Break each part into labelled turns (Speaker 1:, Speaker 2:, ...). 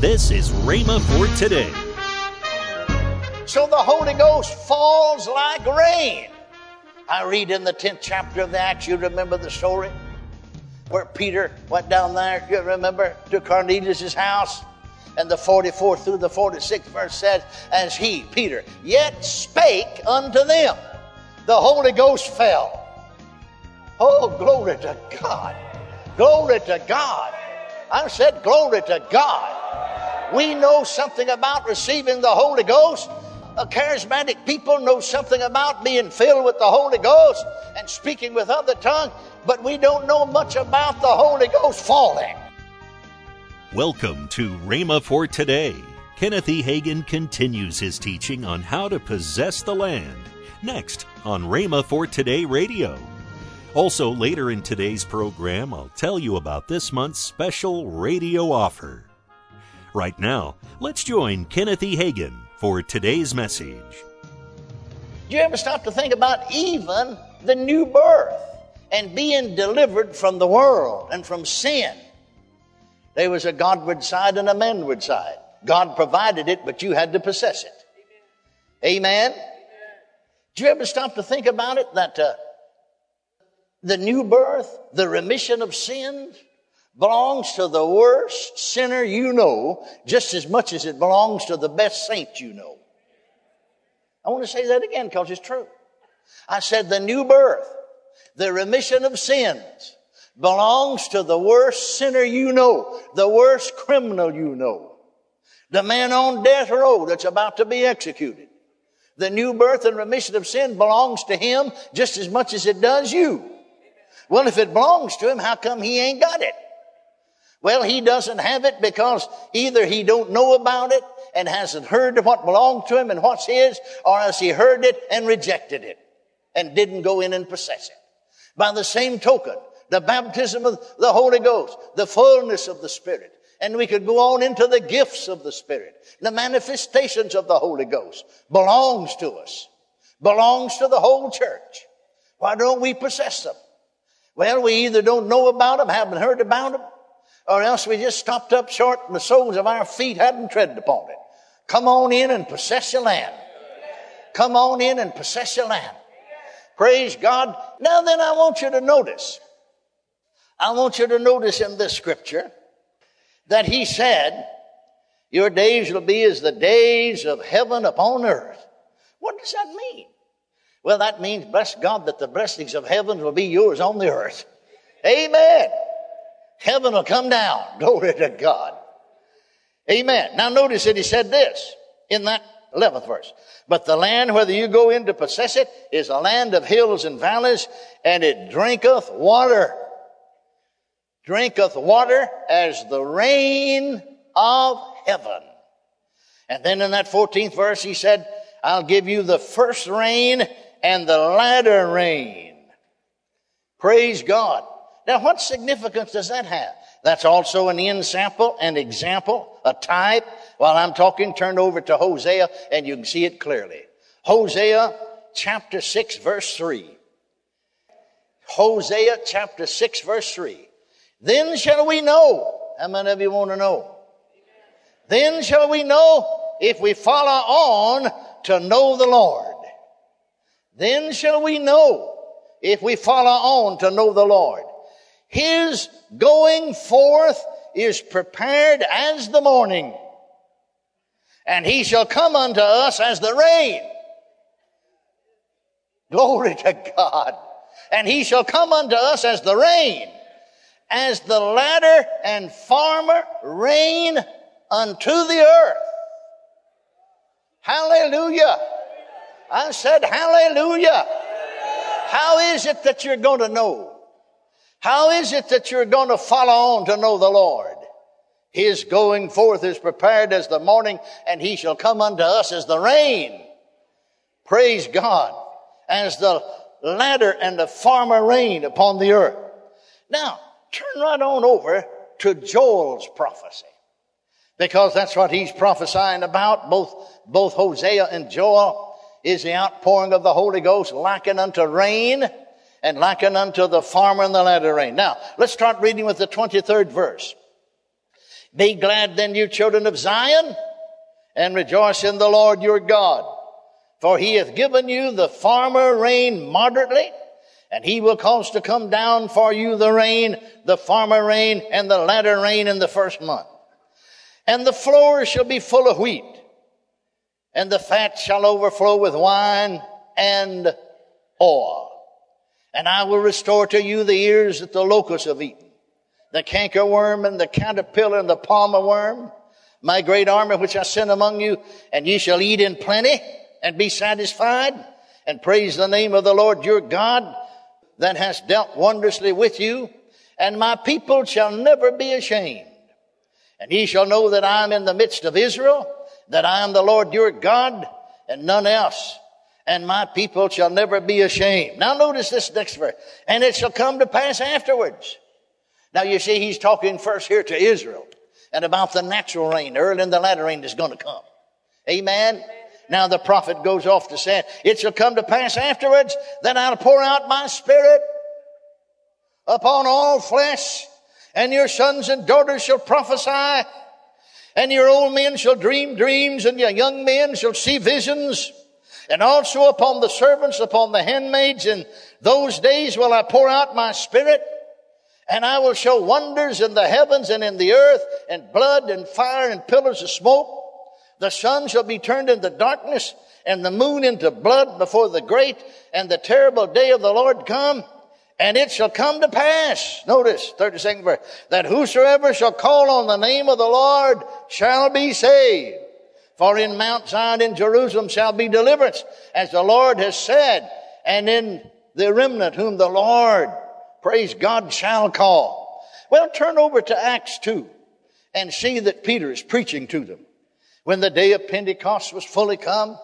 Speaker 1: This is Rhema for today.
Speaker 2: So the Holy Ghost falls like rain. I read in the 10th chapter of the Acts, you remember the story? Where Peter went down there, you remember, to Cornelius' house? And the 44th through the 46th verse says, As he, Peter, yet spake unto them, the Holy Ghost fell. Oh, glory to God. Glory to God. I said, Glory to God. We know something about receiving the Holy Ghost a charismatic people know something about being filled with the Holy Ghost and speaking with other tongues, but we don't know much about the Holy Ghost falling.
Speaker 1: Welcome to Rhema for today. Kenneth E. Hagin continues his teaching on how to possess the land. Next on Rhema for Today Radio. Also, later in today's program, I'll tell you about this month's special radio offer. Right now, let's join Kenneth E. Hagin for today's message.
Speaker 2: Do you ever stop to think about even the new birth and being delivered from the world and from sin? There was a Godward side and a manward side. God provided it, but you had to possess it. Amen? Amen. Do you ever stop to think about it that uh, the new birth, the remission of sins, belongs to the worst sinner you know just as much as it belongs to the best saint you know. I want to say that again because it's true. I said the new birth, the remission of sins belongs to the worst sinner you know, the worst criminal you know, the man on death row that's about to be executed. The new birth and remission of sin belongs to him just as much as it does you. Well, if it belongs to him, how come he ain't got it? Well, he doesn't have it because either he don't know about it and hasn't heard what belonged to him and what's his, or else he heard it and rejected it and didn't go in and possess it. By the same token, the baptism of the Holy Ghost, the fullness of the Spirit, and we could go on into the gifts of the Spirit, the manifestations of the Holy Ghost belongs to us, belongs to the whole church. Why don't we possess them? Well, we either don't know about them, haven't heard about them, or else we just stopped up short and the soles of our feet hadn't tread upon it. Come on in and possess your land. Come on in and possess your land. Praise God. Now then I want you to notice. I want you to notice in this scripture that he said, your days will be as the days of heaven upon earth. What does that mean? Well, that means, bless God, that the blessings of heaven will be yours on the earth. Amen. Heaven will come down. Glory to God. Amen. Now notice that he said this in that 11th verse. But the land, whether you go in to possess it, is a land of hills and valleys, and it drinketh water. Drinketh water as the rain of heaven. And then in that 14th verse, he said, I'll give you the first rain and the latter rain. Praise God. Now, what significance does that have? That's also an ensample, an example, a type. While I'm talking, turn over to Hosea and you can see it clearly. Hosea chapter 6 verse 3. Hosea chapter 6 verse 3. Then shall we know. How many of you want to know? Then shall we know if we follow on to know the Lord. Then shall we know if we follow on to know the Lord. His going forth is prepared as the morning, and he shall come unto us as the rain. Glory to God. And he shall come unto us as the rain, as the latter and former rain unto the earth. Hallelujah. I said, Hallelujah. How is it that you're going to know? How is it that you're going to follow on to know the Lord? His going forth is prepared as the morning, and he shall come unto us as the rain. Praise God. As the latter and the former rain upon the earth. Now, turn right on over to Joel's prophecy. Because that's what he's prophesying about. Both, both Hosea and Joel is the outpouring of the Holy Ghost likened unto rain and likened unto the farmer in the latter rain. Now, let's start reading with the 23rd verse. Be glad then, you children of Zion, and rejoice in the Lord your God. For he hath given you the farmer rain moderately, and he will cause to come down for you the rain, the farmer rain, and the latter rain in the first month. And the floor shall be full of wheat, and the fat shall overflow with wine and oil. And I will restore to you the ears that the locusts have eaten, the cankerworm and the caterpillar and the palmer worm, my great army which I send among you, and ye shall eat in plenty and be satisfied and praise the name of the Lord your God that has dealt wondrously with you. And my people shall never be ashamed. And ye shall know that I am in the midst of Israel, that I am the Lord your God and none else and my people shall never be ashamed. Now notice this next verse. And it shall come to pass afterwards. Now you see, he's talking first here to Israel and about the natural rain, early and the latter rain is going to come. Amen. Now the prophet goes off to say, it shall come to pass afterwards that I'll pour out my spirit upon all flesh and your sons and daughters shall prophesy and your old men shall dream dreams and your young men shall see visions and also upon the servants, upon the handmaids. In those days will I pour out my spirit, and I will show wonders in the heavens and in the earth, and blood and fire and pillars of smoke. The sun shall be turned into darkness, and the moon into blood before the great and the terrible day of the Lord come. And it shall come to pass, notice, 32nd verse, that whosoever shall call on the name of the Lord shall be saved. For in Mount Zion in Jerusalem shall be deliverance, as the Lord has said, and in the remnant whom the Lord, praise God, shall call. Well, turn over to Acts 2 and see that Peter is preaching to them. When the day of Pentecost was fully come,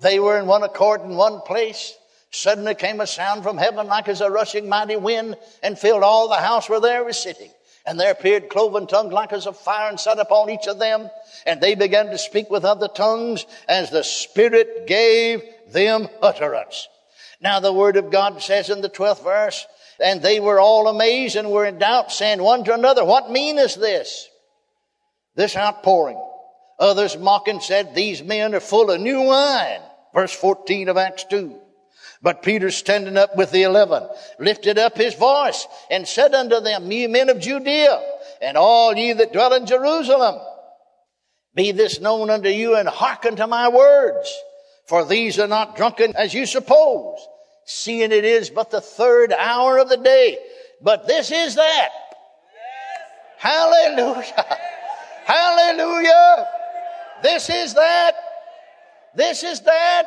Speaker 2: they were in one accord in one place. Suddenly came a sound from heaven like as a rushing mighty wind and filled all the house where they were sitting. And there appeared cloven tongues like as of fire and set upon each of them. And they began to speak with other tongues as the Spirit gave them utterance. Now the word of God says in the 12th verse, and they were all amazed and were in doubt, saying one to another, what mean is this? This outpouring. Others mocking said, these men are full of new wine. Verse 14 of Acts 2. But Peter standing up with the eleven lifted up his voice and said unto them, Ye men of Judea and all ye that dwell in Jerusalem, be this known unto you and hearken to my words. For these are not drunken as you suppose, seeing it is but the third hour of the day. But this is that. Hallelujah. Hallelujah. This is that. This is that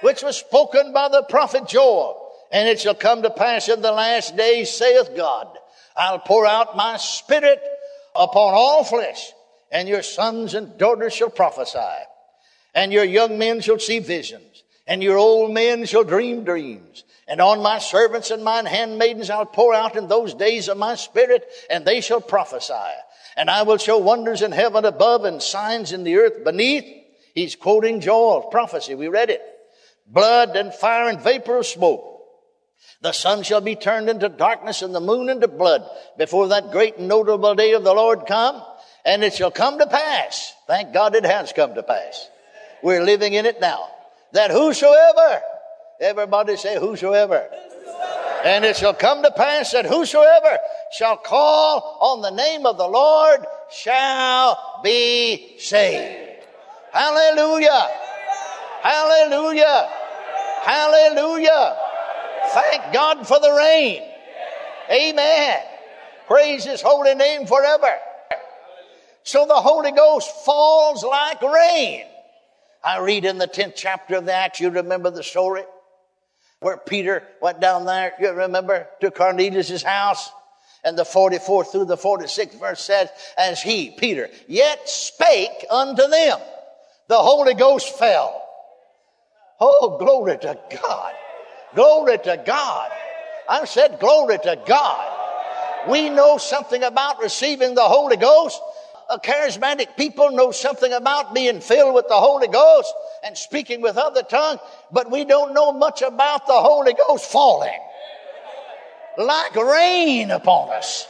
Speaker 2: which was spoken by the prophet Joel. And it shall come to pass in the last days, saith God, I'll pour out my spirit upon all flesh, and your sons and daughters shall prophesy, and your young men shall see visions, and your old men shall dream dreams. And on my servants and mine handmaidens I'll pour out in those days of my spirit, and they shall prophesy. And I will show wonders in heaven above and signs in the earth beneath. He's quoting Joel's prophecy. We read it blood and fire and vapor of smoke. The sun shall be turned into darkness and the moon into blood before that great and notable day of the Lord come. And it shall come to pass. Thank God it has come to pass. We're living in it now. That whosoever, everybody say whosoever. And it shall come to pass that whosoever shall call on the name of the Lord shall be saved. Hallelujah. Hallelujah. Hallelujah. Thank God for the rain. Amen. Praise his holy name forever. So the Holy Ghost falls like rain. I read in the 10th chapter of the Acts, you remember the story? Where Peter went down there, you remember, to Cornelius' house. And the 44th through the 46th verse says, as he, Peter, yet spake unto them, the Holy Ghost fell. Oh, glory to God. Glory to God. I said, glory to God. We know something about receiving the Holy Ghost. A charismatic people know something about being filled with the Holy Ghost and speaking with other tongues, but we don't know much about the Holy Ghost falling like rain upon us.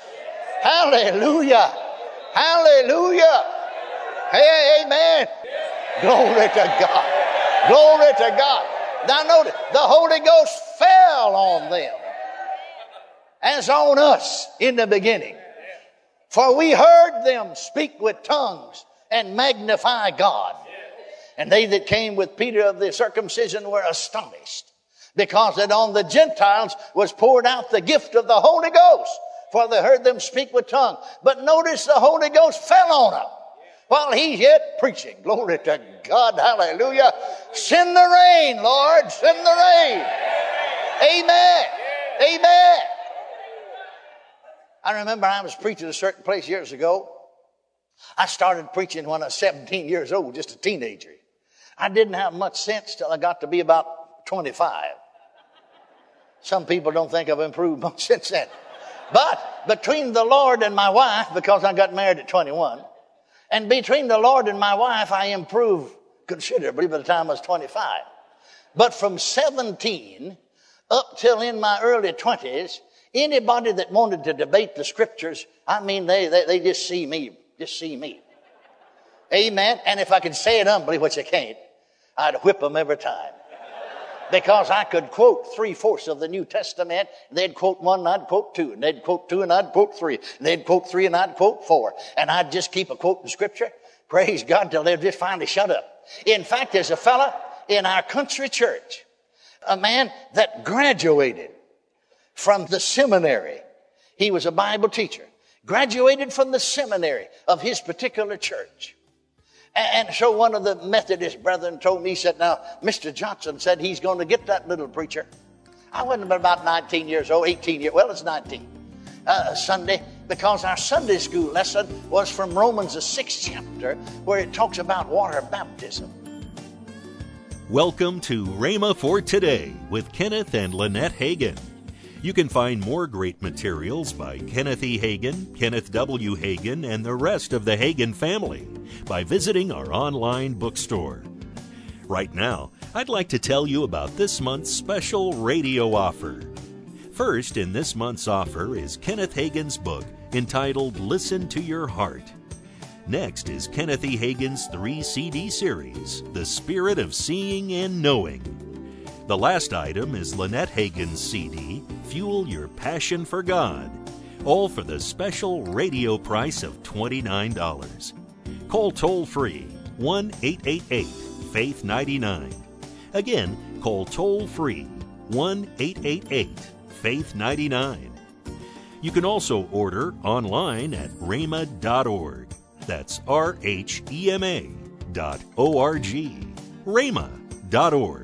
Speaker 2: Hallelujah. Hallelujah. Hey, amen. Glory to God. Glory to God. Now notice, the Holy Ghost fell on them as on us in the beginning. For we heard them speak with tongues and magnify God. And they that came with Peter of the circumcision were astonished because that on the Gentiles was poured out the gift of the Holy Ghost. For they heard them speak with tongues. But notice the Holy Ghost fell on them while he's yet preaching. Glory to God. Hallelujah. Send the rain, Lord. Send the rain. Amen. Amen. I remember I was preaching a certain place years ago. I started preaching when I was 17 years old, just a teenager. I didn't have much sense till I got to be about 25. Some people don't think I've improved much since then. But between the Lord and my wife, because I got married at 21, and between the Lord and my wife, I improved considerably by the time I was 25. But from 17 up till in my early 20s, anybody that wanted to debate the scriptures, I mean, they, they, they just see me, just see me. Amen. And if I could say it humbly, which I can't, I'd whip them every time. Because I could quote three fourths of the New Testament. And they'd quote one and I'd quote two. And they'd quote two and I'd quote three. And they'd quote three and I'd quote four. And I'd just keep a quoting scripture. Praise God till they'd just finally shut up. In fact, there's a fella in our country church, a man that graduated from the seminary. He was a Bible teacher. Graduated from the seminary of his particular church. And so one of the Methodist brethren told me, he said, now, Mr. Johnson said he's going to get that little preacher. I wasn't about 19 years old, 18 years, well, it's 19. Uh, Sunday, because our Sunday school lesson was from Romans, the sixth chapter, where it talks about water baptism.
Speaker 1: Welcome to Rhema for Today with Kenneth and Lynette Hagin. You can find more great materials by Kenneth E. Hagin, Kenneth W. Hagin, and the rest of the Hagin family by visiting our online bookstore. Right now, I'd like to tell you about this month's special radio offer. First, in this month's offer is Kenneth Hagin's book entitled Listen to Your Heart. Next is Kenneth E. Hagin's three CD series, The Spirit of Seeing and Knowing. The last item is Lynette Hagin's CD, Fuel Your Passion for God, all for the special radio price of $29. Call toll free 1 888 Faith 99. Again, call toll free 1 888 Faith 99. You can also order online at rhema.org. That's R H E M A dot O R G. rhema.org.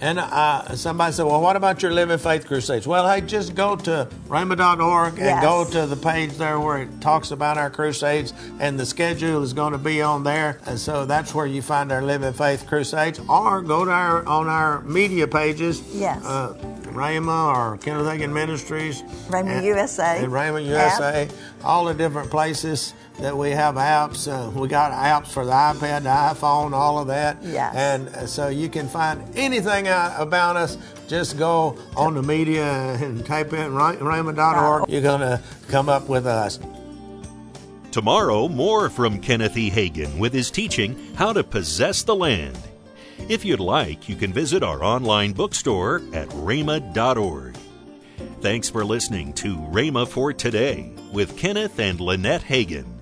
Speaker 3: and uh, somebody said, Well, what about your Living Faith Crusades? Well, hey, just go to rhema.org and yes. go to the page there where it talks about our crusades, and the schedule is going to be on there. And so that's where you find our Living Faith Crusades, or go to our on our media pages.
Speaker 4: Yes. Uh,
Speaker 3: Rhema or Kenneth Hagin Ministries.
Speaker 4: Rhema USA.
Speaker 3: And Rhema USA. App. All the different places that we have apps. Uh, we got apps for the iPad, the iPhone, all of that.
Speaker 4: Yes.
Speaker 3: And uh, so you can find anything out about us. Just go on the media and type in rhema.org. You're going to come up with us.
Speaker 1: Tomorrow, more from Kenneth E. Hagin with his teaching, How to Possess the Land. If you'd like, you can visit our online bookstore at rhema.org. Thanks for listening to Rhema for Today with Kenneth and Lynette Hagin.